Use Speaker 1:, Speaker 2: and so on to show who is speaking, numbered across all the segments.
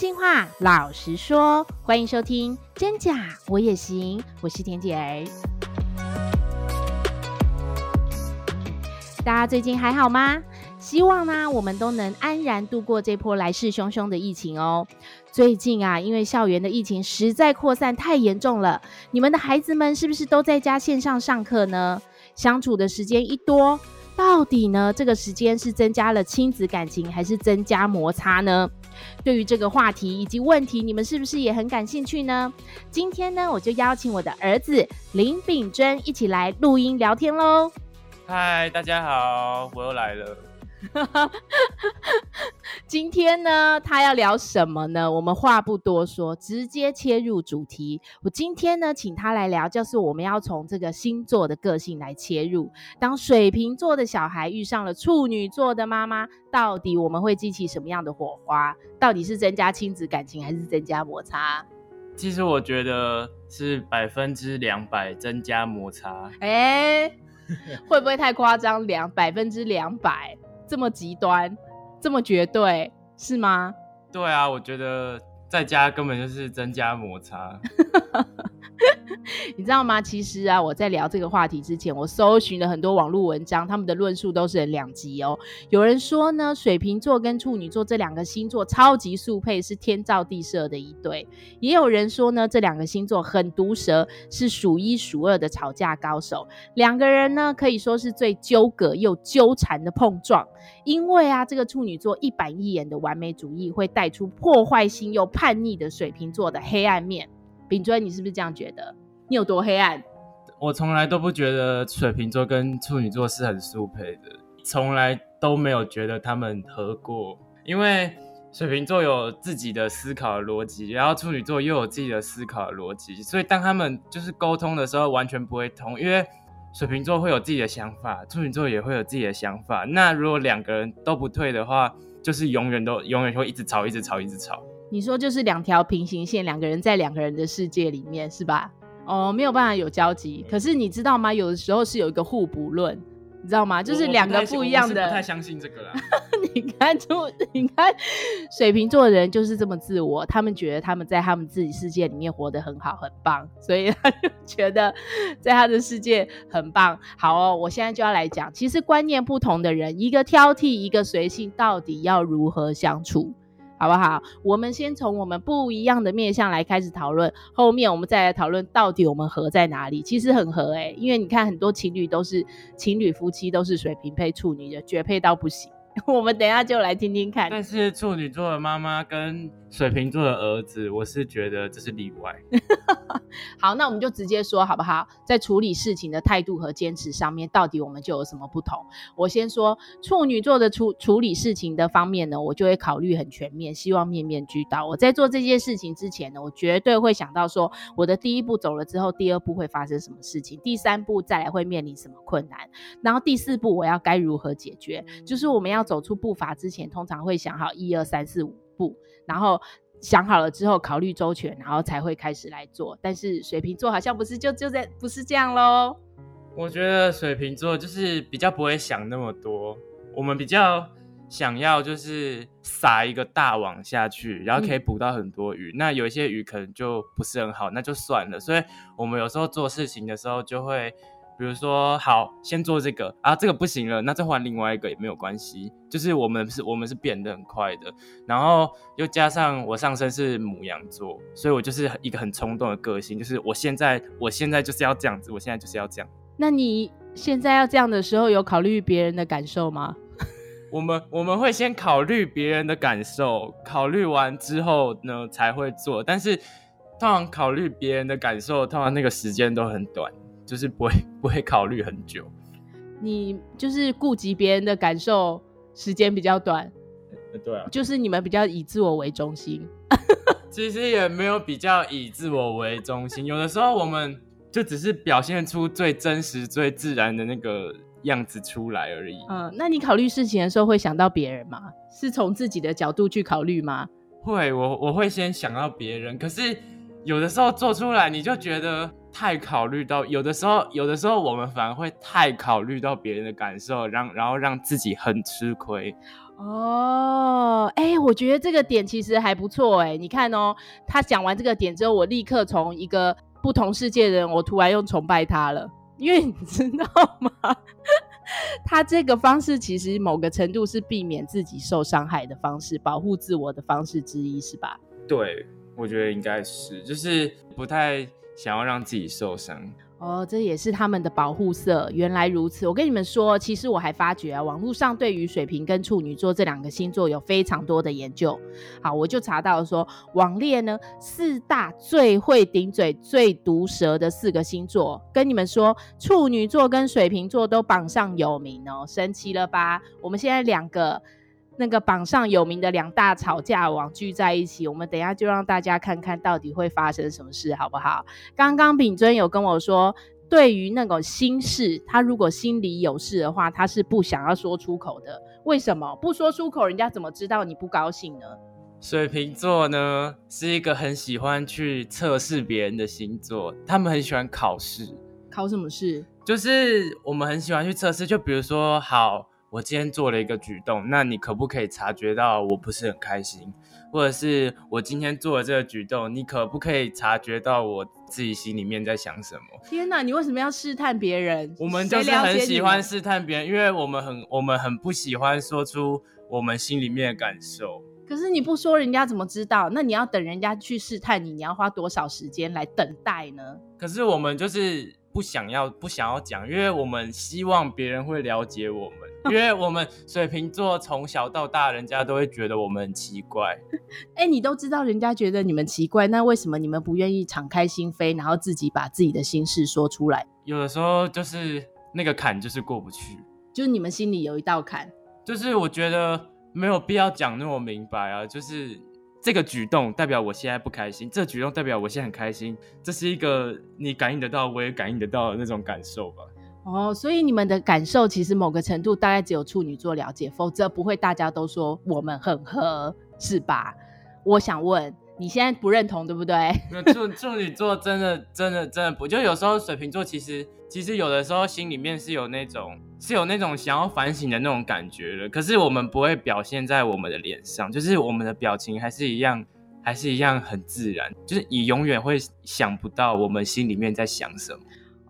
Speaker 1: 心话，老实说，欢迎收听《真假我也行》，我是田姐儿。大家最近还好吗？希望呢，我们都能安然度过这波来势汹汹的疫情哦。最近啊，因为校园的疫情实在扩散太严重了，你们的孩子们是不是都在家线上上课呢？相处的时间一多，到底呢，这个时间是增加了亲子感情，还是增加摩擦呢？对于这个话题以及问题，你们是不是也很感兴趣呢？今天呢，我就邀请我的儿子林炳真一起来录音聊天喽。
Speaker 2: 嗨，大家好，我又来了。
Speaker 1: 今天呢，他要聊什么呢？我们话不多说，直接切入主题。我今天呢，请他来聊，就是我们要从这个星座的个性来切入。当水瓶座的小孩遇上了处女座的妈妈，到底我们会激起什么样的火花？到底是增加亲子感情，还是增加摩擦？
Speaker 2: 其实我觉得是百分之两百增加摩擦。
Speaker 1: 哎、欸，会不会太夸张？两百分之两百？这么极端，这么绝对，是吗？
Speaker 2: 对啊，我觉得在家根本就是增加摩擦。
Speaker 1: 你知道吗？其实啊，我在聊这个话题之前，我搜寻了很多网络文章，他们的论述都是很两极哦。有人说呢，水瓶座跟处女座这两个星座超级速配，是天造地设的一对；也有人说呢，这两个星座很毒舌，是数一数二的吵架高手。两个人呢，可以说是最纠葛又纠缠的碰撞。因为啊，这个处女座一板一眼的完美主义，会带出破坏性又叛逆的水瓶座的黑暗面。秉尊，你是不是这样觉得？你有多黑暗？
Speaker 2: 我从来都不觉得水瓶座跟处女座是很速配的，从来都没有觉得他们合过。因为水瓶座有自己的思考逻辑，然后处女座又有自己的思考逻辑，所以当他们就是沟通的时候，完全不会通。因为水瓶座会有自己的想法，处女座也会有自己的想法。那如果两个人都不退的话，就是永远都永远会一直吵，一直吵，一直吵。
Speaker 1: 你说就是两条平行线，两个人在两个人的世界里面，是吧？哦，没有办法有交集。可是你知道吗？有的时候是有一个互补论，你知道吗？就是两个不一样的。
Speaker 2: 我不太相信这个啦。
Speaker 1: 你看，出你看，水瓶座的人就是这么自我，他们觉得他们在他们自己世界里面活得很好，很棒，所以他就 觉得在他的世界很棒。好哦，我现在就要来讲，其实观念不同的人，一个挑剔，一个随性，到底要如何相处？好不好？我们先从我们不一样的面相来开始讨论，后面我们再来讨论到底我们合在哪里。其实很合欸，因为你看很多情侣都是情侣夫妻都是水瓶配处女的，绝配到不行。我们等一下就来听听看。
Speaker 2: 但是处女座的妈妈跟水瓶座的儿子，我是觉得这是例外。
Speaker 1: 好，那我们就直接说好不好？在处理事情的态度和坚持上面，到底我们就有什么不同？我先说处女座的处处理事情的方面呢，我就会考虑很全面，希望面面俱到。我在做这件事情之前呢，我绝对会想到说，我的第一步走了之后，第二步会发生什么事情，第三步再来会面临什么困难，然后第四步我要该如何解决？就是我们要。走出步伐之前，通常会想好一二三四五步，然后想好了之后考虑周全，然后才会开始来做。但是水瓶座好像不是就就在不是这样喽？
Speaker 2: 我觉得水瓶座就是比较不会想那么多，我们比较想要就是撒一个大网下去，然后可以捕到很多鱼。嗯、那有一些鱼可能就不是很好，那就算了。所以我们有时候做事情的时候就会。比如说，好，先做这个啊，这个不行了，那再换另外一个也没有关系。就是我们是，我们是变得很快的，然后又加上我上升是母羊座，所以我就是一个很冲动的个性，就是我现在，我现在就是要这样子，我现在就是要这样。
Speaker 1: 那你现在要这样的时候，有考虑别人的感受吗？
Speaker 2: 我们我们会先考虑别人的感受，考虑完之后呢才会做，但是通常考虑别人的感受，通常那个时间都很短。就是不会不会考虑很久，
Speaker 1: 你就是顾及别人的感受，时间比较短。
Speaker 2: 对啊，
Speaker 1: 就是你们比较以自我为中心。
Speaker 2: 其实也没有比较以自我为中心，有的时候我们就只是表现出最真实、最自然的那个样子出来而已。
Speaker 1: 嗯，那你考虑事情的时候会想到别人吗？是从自己的角度去考虑吗？
Speaker 2: 会，我我会先想到别人，可是有的时候做出来你就觉得。太考虑到，有的时候，有的时候我们反而会太考虑到别人的感受，让然后让自己很吃亏。
Speaker 1: 哦，哎、欸，我觉得这个点其实还不错哎。你看哦，他讲完这个点之后，我立刻从一个不同世界的人，我突然又崇拜他了。因为你知道吗？他这个方式其实某个程度是避免自己受伤害的方式，保护自我的方式之一，是吧？
Speaker 2: 对，我觉得应该是，就是不太想要让自己受伤。
Speaker 1: 哦，这也是他们的保护色。原来如此，我跟你们说，其实我还发觉啊，网络上对于水瓶跟处女座这两个星座有非常多的研究。好，我就查到说，网恋呢四大最会顶嘴、最毒舌的四个星座，跟你们说，处女座跟水瓶座都榜上有名哦，神奇了吧？我们现在两个。那个榜上有名的两大吵架王聚在一起，我们等一下就让大家看看到底会发生什么事，好不好？刚刚秉尊有跟我说，对于那种心事，他如果心里有事的话，他是不想要说出口的。为什么不说出口，人家怎么知道你不高兴呢？
Speaker 2: 水瓶座呢，是一个很喜欢去测试别人的星座，他们很喜欢考试。
Speaker 1: 考什么试？
Speaker 2: 就是我们很喜欢去测试，就比如说，好。我今天做了一个举动，那你可不可以察觉到我不是很开心？或者是我今天做了这个举动，你可不可以察觉到我自己心里面在想什么？
Speaker 1: 天哪，你为什么要试探别人？
Speaker 2: 我们就是很喜欢试探别人，因为我们很我们很不喜欢说出我们心里面的感受。
Speaker 1: 可是你不说，人家怎么知道？那你要等人家去试探你，你要花多少时间来等待呢？
Speaker 2: 可是我们就是不想要不想要讲，因为我们希望别人会了解我们。因为我们水瓶座从小到大，人家都会觉得我们很奇怪。
Speaker 1: 哎、欸，你都知道人家觉得你们奇怪，那为什么你们不愿意敞开心扉，然后自己把自己的心事说出来？
Speaker 2: 有的时候就是那个坎就是过不去，
Speaker 1: 就是你们心里有一道坎。
Speaker 2: 就是我觉得没有必要讲那么明白啊，就是这个举动代表我现在不开心，这个举动代表我现在很开心，这是一个你感应得到，我也感应得到的那种感受吧。
Speaker 1: 哦，所以你们的感受其实某个程度大概只有处女座了解，否则不会大家都说我们很合，是吧？我想问，你现在不认同对不对？
Speaker 2: 处处女座真的真的真的不，就有时候水瓶座其实其实有的时候心里面是有那种是有那种想要反省的那种感觉的，可是我们不会表现在我们的脸上，就是我们的表情还是一样还是一样很自然，就是你永远会想不到我们心里面在想什么。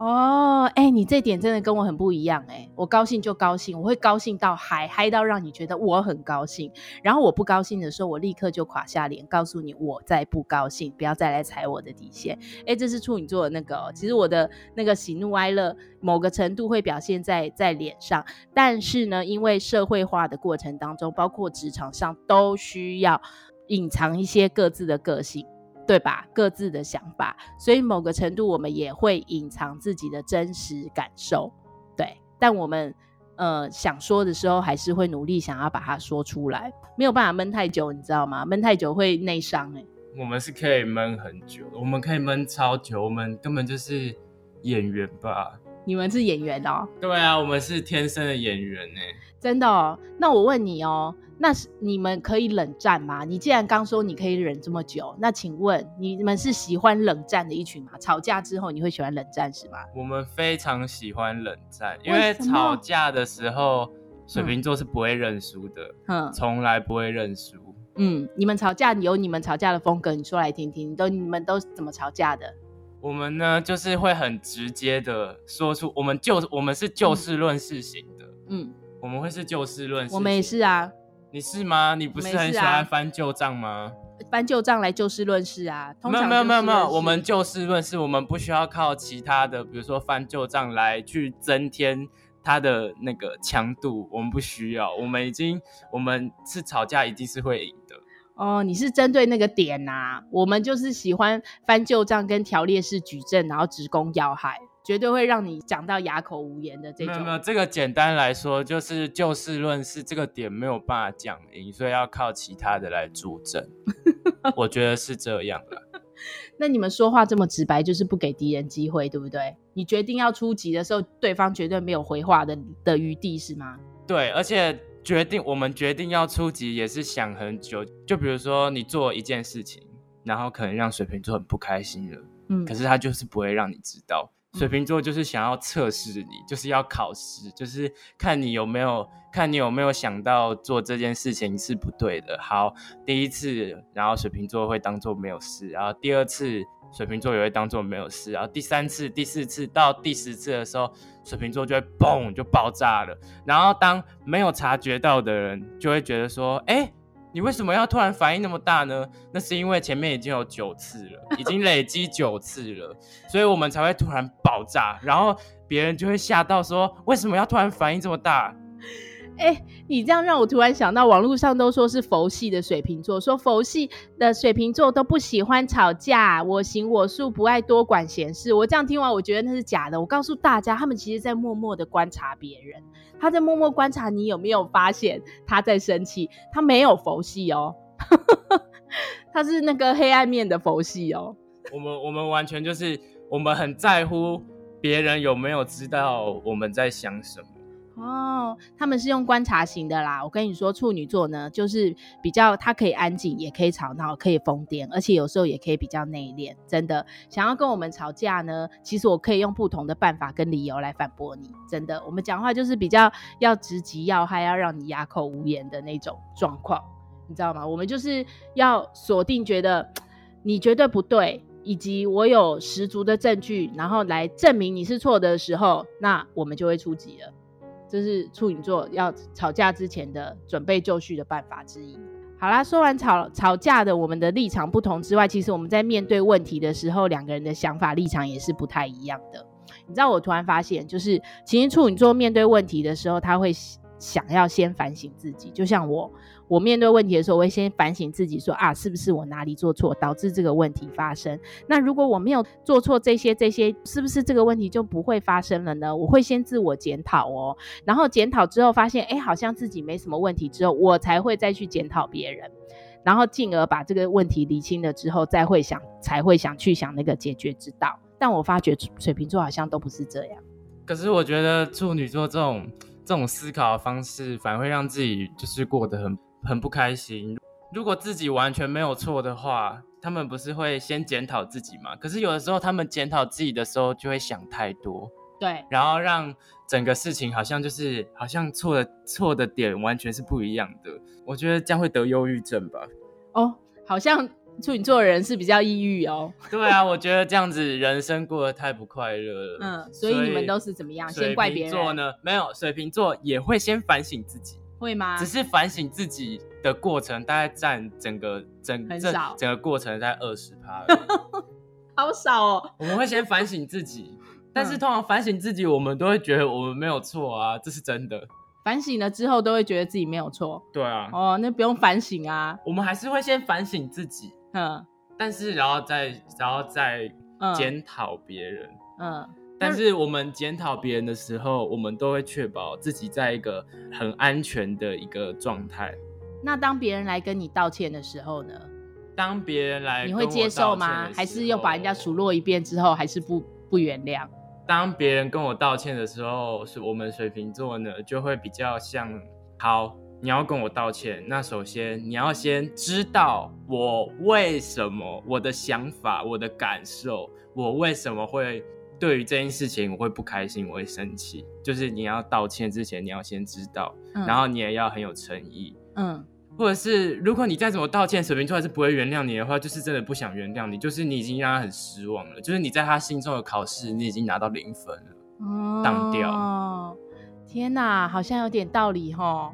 Speaker 1: 哦，哎、你这点真的跟我很不一样哎、我高兴就高兴，我会高兴到嗨，嗨到让你觉得我很高兴。然后我不高兴的时候，我立刻就垮下脸，告诉你我在不高兴，不要再来踩我的底线。哎、这是处女座的那个，其实我的那个喜怒哀乐，某个程度会表现在在脸上，但是呢，因为社会化的过程当中，包括职场上，都需要隐藏一些各自的个性。对吧？各自的想法，所以某个程度我们也会隐藏自己的真实感受，对。但我们呃想说的时候，还是会努力想要把它说出来，没有办法闷太久，你知道吗？闷太久会内伤欸。
Speaker 2: 我们是可以闷很久，我们可以闷超久，我们根本就是演员吧？
Speaker 1: 你们是演员哦？
Speaker 2: 对啊，我们是天生的演员呢。
Speaker 1: 真的哦？那我问你哦。那是你们可以冷战吗？你既然刚说你可以忍这么久，那请问你们是喜欢冷战的一群吗？吵架之后你会喜欢冷战是吗？
Speaker 2: 我们非常喜欢冷战，因为吵架的时候水瓶座是不会认输的，嗯，从来不会认输。
Speaker 1: 嗯，你们吵架有你们吵架的风格，你说来听听。都你们都怎么吵架的？
Speaker 2: 我们呢，就是会很直接的说出，我们就我们是就事论事型的，嗯，我们会是就事论事。
Speaker 1: 我们也是啊。
Speaker 2: 你是吗？你不是很喜欢翻旧账吗？啊、
Speaker 1: 翻旧账来就事论事啊。
Speaker 2: 没有没有没有没有，我们就事论事，我们不需要靠其他的，比如说翻旧账来去增添它的那个强度，我们不需要。我们已经，我们是吵架一定是会赢的。
Speaker 1: 哦，你是针对那个点呐、啊？我们就是喜欢翻旧账跟条列式举证，然后直攻要害。绝对会让你讲到哑口无言的这种。
Speaker 2: 没有没有，这个简单来说就是就事论事，这个点没有办法讲赢，所以要靠其他的来助阵。我觉得是这样的。
Speaker 1: 那你们说话这么直白，就是不给敌人机会，对不对？你决定要出击的时候，对方绝对没有回话的的余地，是吗？
Speaker 2: 对，而且决定我们决定要出击也是想很久。就比如说你做一件事情，然后可能让水瓶座很不开心了，嗯，可是他就是不会让你知道。水瓶座就是想要测试你，就是要考试，就是看你有没有看你有没有想到做这件事情是不对的。好，第一次，然后水瓶座会当做没有事，然后第二次，水瓶座也会当做没有事，然后第三次、第四次到第十次的时候，水瓶座就会嘣就爆炸了。然后当没有察觉到的人就会觉得说，哎。你为什么要突然反应那么大呢？那是因为前面已经有九次了，已经累积九次了，所以我们才会突然爆炸，然后别人就会吓到说：为什么要突然反应这么大？
Speaker 1: 哎、你这样让我突然想到，网络上都说是佛系的水瓶座，说佛系的水瓶座都不喜欢吵架，我行我素，不爱多管闲事。我这样听完，我觉得那是假的。我告诉大家，他们其实在默默的观察别人，他在默默观察你有没有发现他在生气，他没有佛系哦，他是那个黑暗面的佛系哦。
Speaker 2: 我们我们完全就是我们很在乎别人有没有知道我们在想什么。
Speaker 1: 哦，他们是用观察型的啦。我跟你说，处女座呢，就是比较，他可以安静，也可以吵闹，可以疯癫，而且有时候也可以比较内敛。真的，想要跟我们吵架呢，其实我可以用不同的办法跟理由来反驳你。真的，我们讲话就是比较要直击要害，要让你哑口无言的那种状况，你知道吗？我们就是要锁定觉得你绝对不对，以及我有十足的证据，然后来证明你是错的时候，那我们就会出击了。这是处女座要吵架之前的准备就绪的办法之一。好啦，说完吵吵架的我们的立场不同之外，其实我们在面对问题的时候，两个人的想法立场也是不太一样的。你知道，我突然发现，就是其实处女座面对问题的时候，他会想要先反省自己，就像我。我面对问题的时候，我会先反省自己说，啊，是不是我哪里做错，导致这个问题发生？那如果我没有做错这些这些，是不是这个问题就不会发生了呢？我会先自我检讨哦，然后检讨之后发现，哎，好像自己没什么问题之后，我才会再去检讨别人，然后进而把这个问题理清了之后，再会想，才会想去想那个解决之道。但我发觉水瓶座好像都不是这样。
Speaker 2: 可是我觉得处女座这种这种思考的方式，反而会让自己就是过得很。很不开心。如果自己完全没有错的话，他们不是会先检讨自己吗？可是有的时候，他们检讨自己的时候，就会想太多，
Speaker 1: 对，
Speaker 2: 然后让整个事情好像就是好像错的错的点完全是不一样的。我觉得这样会得忧郁症吧？
Speaker 1: 哦，好像处女座的人是比较抑郁哦。
Speaker 2: 对啊，我觉得这样子人生过得太不快乐了。
Speaker 1: 嗯，所以你们都是怎么样？先怪别人？
Speaker 2: 水瓶座呢？没有，水瓶座也会先反省自己。
Speaker 1: 会吗？
Speaker 2: 只是反省自己的过程，大概占整个整
Speaker 1: 很少
Speaker 2: 整个过程在二十趴，
Speaker 1: 好少哦。
Speaker 2: 我们会先反省自己，但是通常反省自己，我们都会觉得我们没有错啊，这是真的。
Speaker 1: 反省了之后，都会觉得自己没有错。
Speaker 2: 对啊。
Speaker 1: 哦，那不用反省啊。
Speaker 2: 我们还是会先反省自己，嗯，但是然后再然后再检讨别人，嗯。嗯但是我们检讨别人的时候，我们都会确保自己在一个很安全的一个状态。
Speaker 1: 那当别人来跟你道歉的时候呢？
Speaker 2: 当别人来，
Speaker 1: 你会接受吗？还是又把人家数落一遍之后，还是不不原谅？
Speaker 2: 当别人跟我道歉的时候，是我们水瓶座呢，就会比较像：好，你要跟我道歉，那首先你要先知道我为什么，我的想法，我的感受，我为什么会。对于这件事情，我会不开心，我会生气。就是你要道歉之前，你要先知道，嗯、然后你也要很有诚意，嗯，或者是如果你再怎么道歉，水瓶座还是不会原谅你的话，就是真的不想原谅你，就是你已经让他很失望了，就是你在他心中的考试，你已经拿到零分了，哦，当掉。
Speaker 1: 天哪，好像有点道理齁。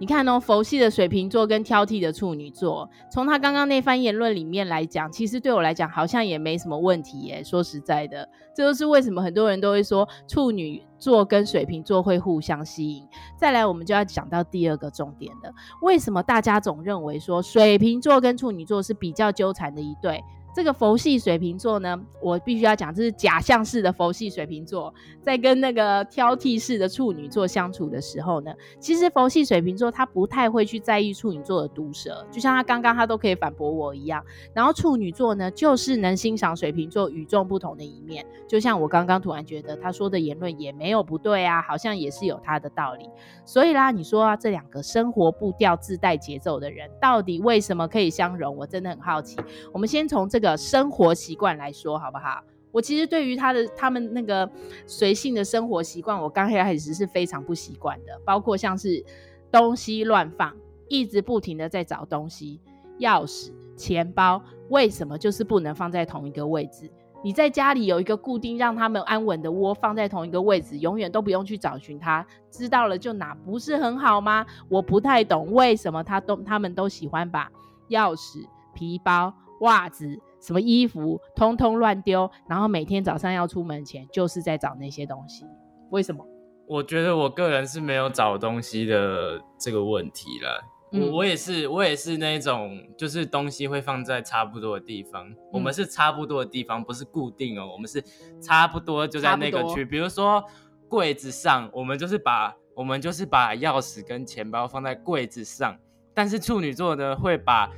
Speaker 1: 你看哦，佛系的水瓶座跟挑剔的处女座，从他刚刚那番言论里面来讲，其实对我来讲好像也没什么问题耶。说实在的，这就是为什么很多人都会说处女座跟水瓶座会互相吸引。再来，我们就要讲到第二个重点了，为什么大家总认为说水瓶座跟处女座是比较纠缠的一对？这个佛系水瓶座呢，我必须要讲，这是假象式的佛系水瓶座，在跟那个挑剔式的处女座相处的时候呢，其实佛系水瓶座他不太会去在意处女座的毒舌，就像他刚刚他都可以反驳我一样。然后处女座呢，就是能欣赏水瓶座与众不同的一面，就像我刚刚突然觉得他说的言论也没有不对啊，好像也是有他的道理。所以啦，你说啊，这两个生活步调自带节奏的人，到底为什么可以相容？我真的很好奇。我们先从这个。生活习惯来说，好不好？我其实对于他的他们那个随性的生活习惯，我刚开始是非常不习惯的，包括像是东西乱放，一直不停的在找东西，钥匙、钱包，为什么就是不能放在同一个位置？你在家里有一个固定让他们安稳的窝，放在同一个位置，永远都不用去找寻它，知道了就拿，不是很好吗？我不太懂为什么他都他们都喜欢把钥匙、皮包、袜子、什么衣服通通乱丢，然后每天早上要出门前就是在找那些东西，为什么？
Speaker 2: 我觉得我个人是没有找东西的这个问题了。我我也是，我也是那种，就是东西会放在差不多的地方。嗯、我们是差不多的地方，不是固定哦。我们是差不多就在那个区。比如说柜子上，我们就是把我们就是把钥匙跟钱包放在柜子上。但是处女座呢，会把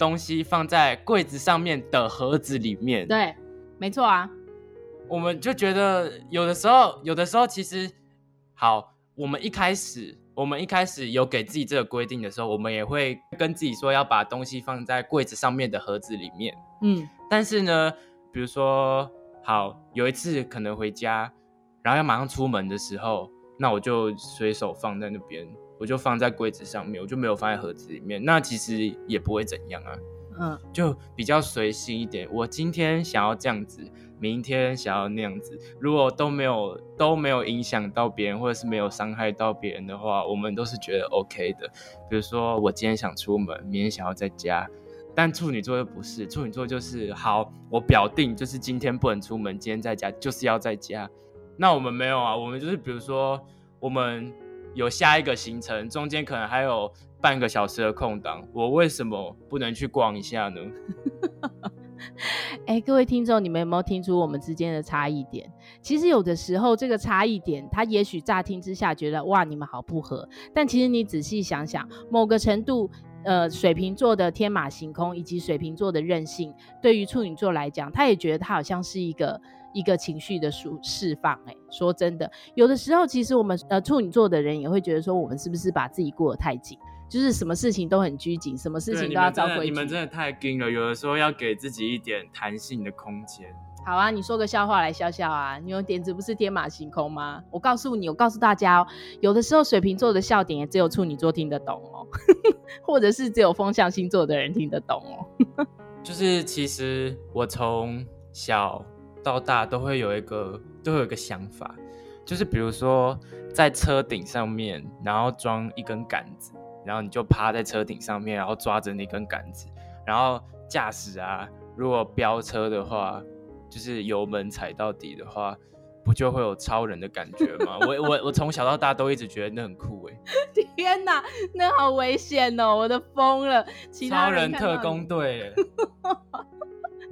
Speaker 2: 东西放在柜子上面的盒子里面。
Speaker 1: 对，没错啊。
Speaker 2: 我们就觉得有的时候，有的时候其实好。我们一开始，我们一开始有给自己这个规定的时候，我们也会跟自己说要把东西放在柜子上面的盒子里面。嗯，但是呢，比如说，好，有一次可能回家，然后要马上出门的时候，那我就随手放在那边，我就放在柜子上面，我就没有放在盒子里面。那其实也不会怎样啊。嗯，就比较随性一点。我今天想要这样子。明天想要那样子，如果都没有都没有影响到别人，或者是没有伤害到别人的话，我们都是觉得 OK 的。比如说，我今天想出门，明天想要在家，但处女座又不是，处女座就是好，我表定就是今天不能出门，今天在家就是要在家。那我们没有啊，我们就是比如说，我们有下一个行程，中间可能还有半个小时的空档，我为什么不能去逛一下呢？
Speaker 1: 哎、各位听众，你们有没有听出我们之间的差异点？其实有的时候，这个差异点，他也许乍听之下觉得哇，你们好不合。但其实你仔细想想，某个程度，呃，水瓶座的天马行空以及水瓶座的任性，对于处女座来讲，他也觉得他好像是一个一个情绪的释释放。哎，说真的，有的时候，其实我们呃处女座的人也会觉得说，我们是不是把自己过得太紧？就是什么事情都很拘谨，什么事情都要照规矩。
Speaker 2: 你们真的太紧了，有的时候要给自己一点弹性的空间。
Speaker 1: 好啊，你说个笑话来笑笑啊！你有点子不是天马行空吗？我告诉你，我告诉大家哦，有的时候水瓶座的笑点也只有处女座听得懂哦，或者是只有风象星座的人听得懂哦。
Speaker 2: 就是其实我从小到大都会有一个都会有一个想法，就是比如说在车顶上面，然后装一根杆子。然后你就趴在车顶上面，然后抓着那根杆子，然后驾驶啊，如果飙车的话，就是油门踩到底的话，不就会有超人的感觉吗？我我我从小到大都一直觉得那很酷哎！
Speaker 1: 天哪，那好危险哦！我都疯了，其他
Speaker 2: 人超人特工队。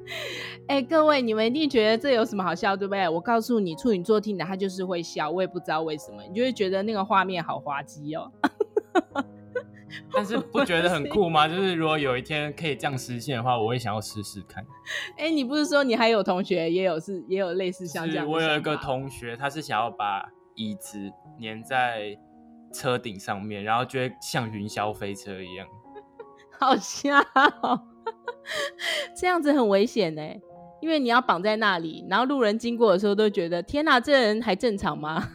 Speaker 1: 哎、欸，各位，你们一定觉得这有什么好笑，对不对？我告诉你，处女座听的他就是会笑，我也不知道为什么，你就会觉得那个画面好滑稽哦。
Speaker 2: 但是不觉得很酷吗？就是如果有一天可以这样实现的话，我会想要试试看。
Speaker 1: 哎、欸，你不是说你还有同学也有是也有类似像这样？
Speaker 2: 我有一个同学，他是想要把椅子粘在车顶上面，然后就会像云霄飞车一样。
Speaker 1: 好笑喔，这样子很危险呢，因为你要绑在那里，然后路人经过的时候都觉得天哪，这人还正常 吗？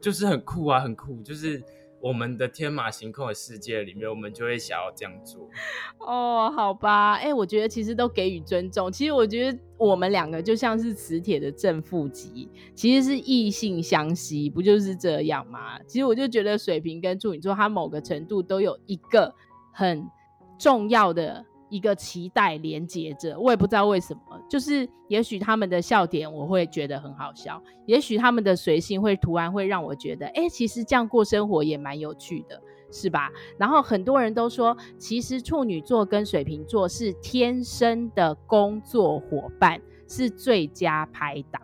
Speaker 2: 就，就是很酷啊，很酷，就是。我们的天马行空的世界里面，我们就会想要这样做。
Speaker 1: 哦，好吧，哎、欸，我觉得其实都给予尊重。其实我觉得我们两个就像是磁铁的正负极，其实是异性相吸，不就是这样吗？其实我就觉得水瓶跟处女座，它某个程度都有一个很重要的。一个脐带连接着，我也不知道为什么，就是也许他们的笑点我会觉得很好笑，也许他们的随性会突然会让我觉得，哎，其实这样过生活也蛮有趣的，是吧？然后很多人都说，其实处女座跟水瓶座是天生的工作伙伴，是最佳拍档。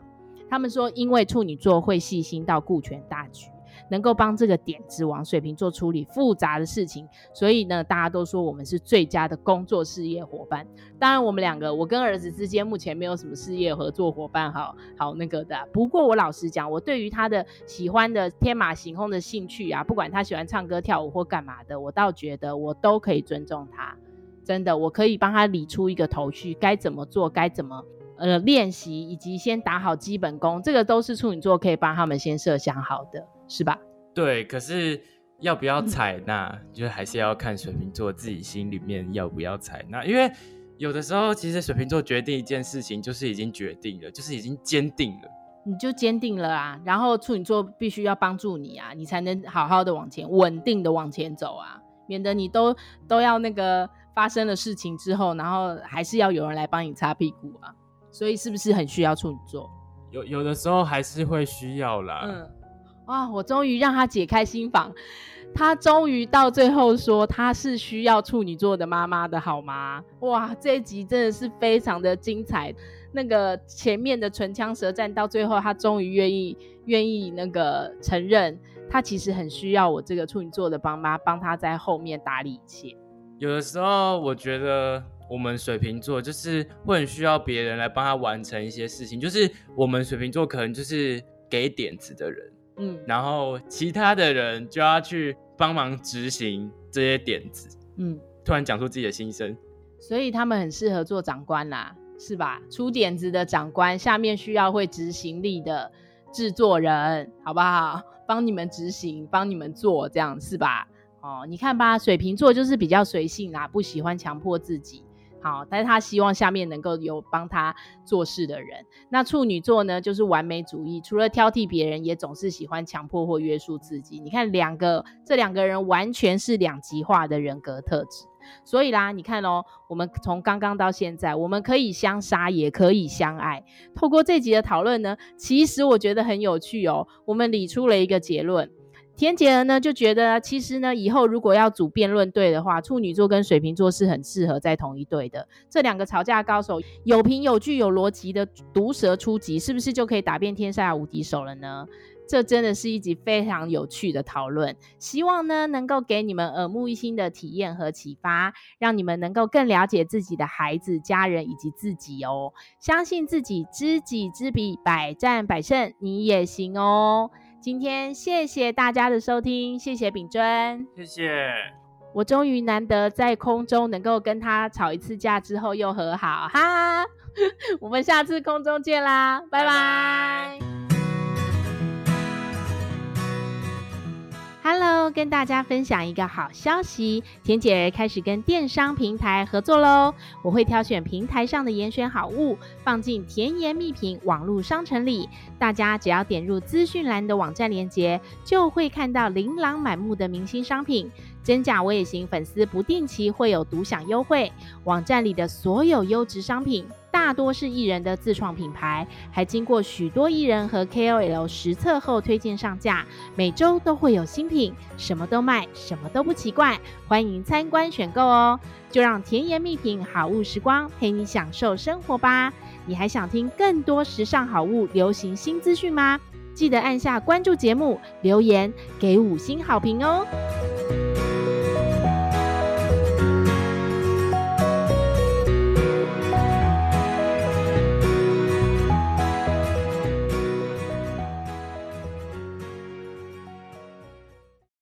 Speaker 1: 他们说，因为处女座会细心到顾全大局。能够帮这个点子往水瓶座处理复杂的事情，所以呢，大家都说我们是最佳的工作事业伙伴。当然，我们两个，我跟儿子之间目前没有什么事业合作伙伴，好好那个的。不过我老实讲，我对于他的喜欢的天马行空的兴趣啊，不管他喜欢唱歌跳舞或干嘛的，我倒觉得我都可以尊重他。真的，我可以帮他理出一个头绪，该怎么做，该怎么呃练习，以及先打好基本功，这个都是处女座可以帮他们先设想好的，是吧？
Speaker 2: 对，可是要不要采纳，嗯、就还是要看水瓶座自己心里面要不要采纳，因为有的时候其实水瓶座决定一件事情，就是已经决定了，就是已经坚定了。
Speaker 1: 你就坚定了啊，然后处女座必须要帮助你啊，你才能好好的往前，稳定的往前走啊，免得你都都要那个发生了事情之后，然后还是要有人来帮你擦屁股啊，所以是不是很需要处女座？
Speaker 2: 有有的时候还是会需要啦。
Speaker 1: 嗯，哇，我终于让他解开心房，他终于到最后说他是需要处女座的妈妈的好吗？哇，这一集真的是非常的精彩。那个前面的唇枪舌战，到最后他终于愿意愿意那个承认，他其实很需要我这个处女座的帮妈帮他在后面打理一切。
Speaker 2: 有的时候我觉得我们水瓶座就是会很需要别人来帮他完成一些事情，就是我们水瓶座可能就是给点子的人，嗯，然后其他的人就要去帮忙执行这些点子，嗯，突然讲出自己的心声，
Speaker 1: 所以他们很适合做长官啦。是吧？出点子的长官，下面需要会执行力的制作人，好不好？帮你们执行，帮你们做，这样是吧？哦，你看吧，水瓶座就是比较随性啦，不喜欢强迫自己。好，但是他希望下面能够有帮他做事的人。那处女座呢，就是完美主义，除了挑剔别人，也总是喜欢强迫或约束自己。你看，两个这两个人完全是两极化的人格特质。所以啦，你看哦，我们从刚刚到现在，我们可以相杀，也可以相爱。透过这集的讨论呢，其实我觉得很有趣哦。我们理出了一个结论，天结儿呢就觉得，其实呢，以后如果要组辩论队的话，处女座跟水瓶座是很适合在同一队的。这两个吵架高手，有凭有据、有逻辑的毒舌出击，是不是就可以打遍天下无敌手了呢？这真的是一集非常有趣的讨论，希望呢能够给你们耳目一新的体验和启发，让你们能够更了解自己的孩子、家人以及自己哦。相信自己，知己知彼，百战百胜，你也行哦。今天谢谢大家的收听，谢谢秉尊，
Speaker 2: 谢谢。
Speaker 1: 我终于难得在空中能够跟他吵一次架之后又和好，哈！我们下次空中见啦，拜拜。拜拜。Hello，跟大家分享一个好消息，甜姐开始跟电商平台合作喽。我会挑选平台上的严选好物，放进甜言蜜品网络商城里。大家只要点入资讯栏的网站链接，就会看到琳琅满目的明星商品。真假我也行，粉丝不定期会有独享优惠。网站里的所有优质商品，大多是艺人的自创品牌，还经过许多艺人和 KOL 实测后推荐上架。每周都会有新品，什么都卖，什么都不奇怪。欢迎参观选购哦！就让甜言蜜品好物时光陪你享受生活吧。你还想听更多时尚好物、流行新资讯吗？记得按下关注节目，留言给五星好评哦！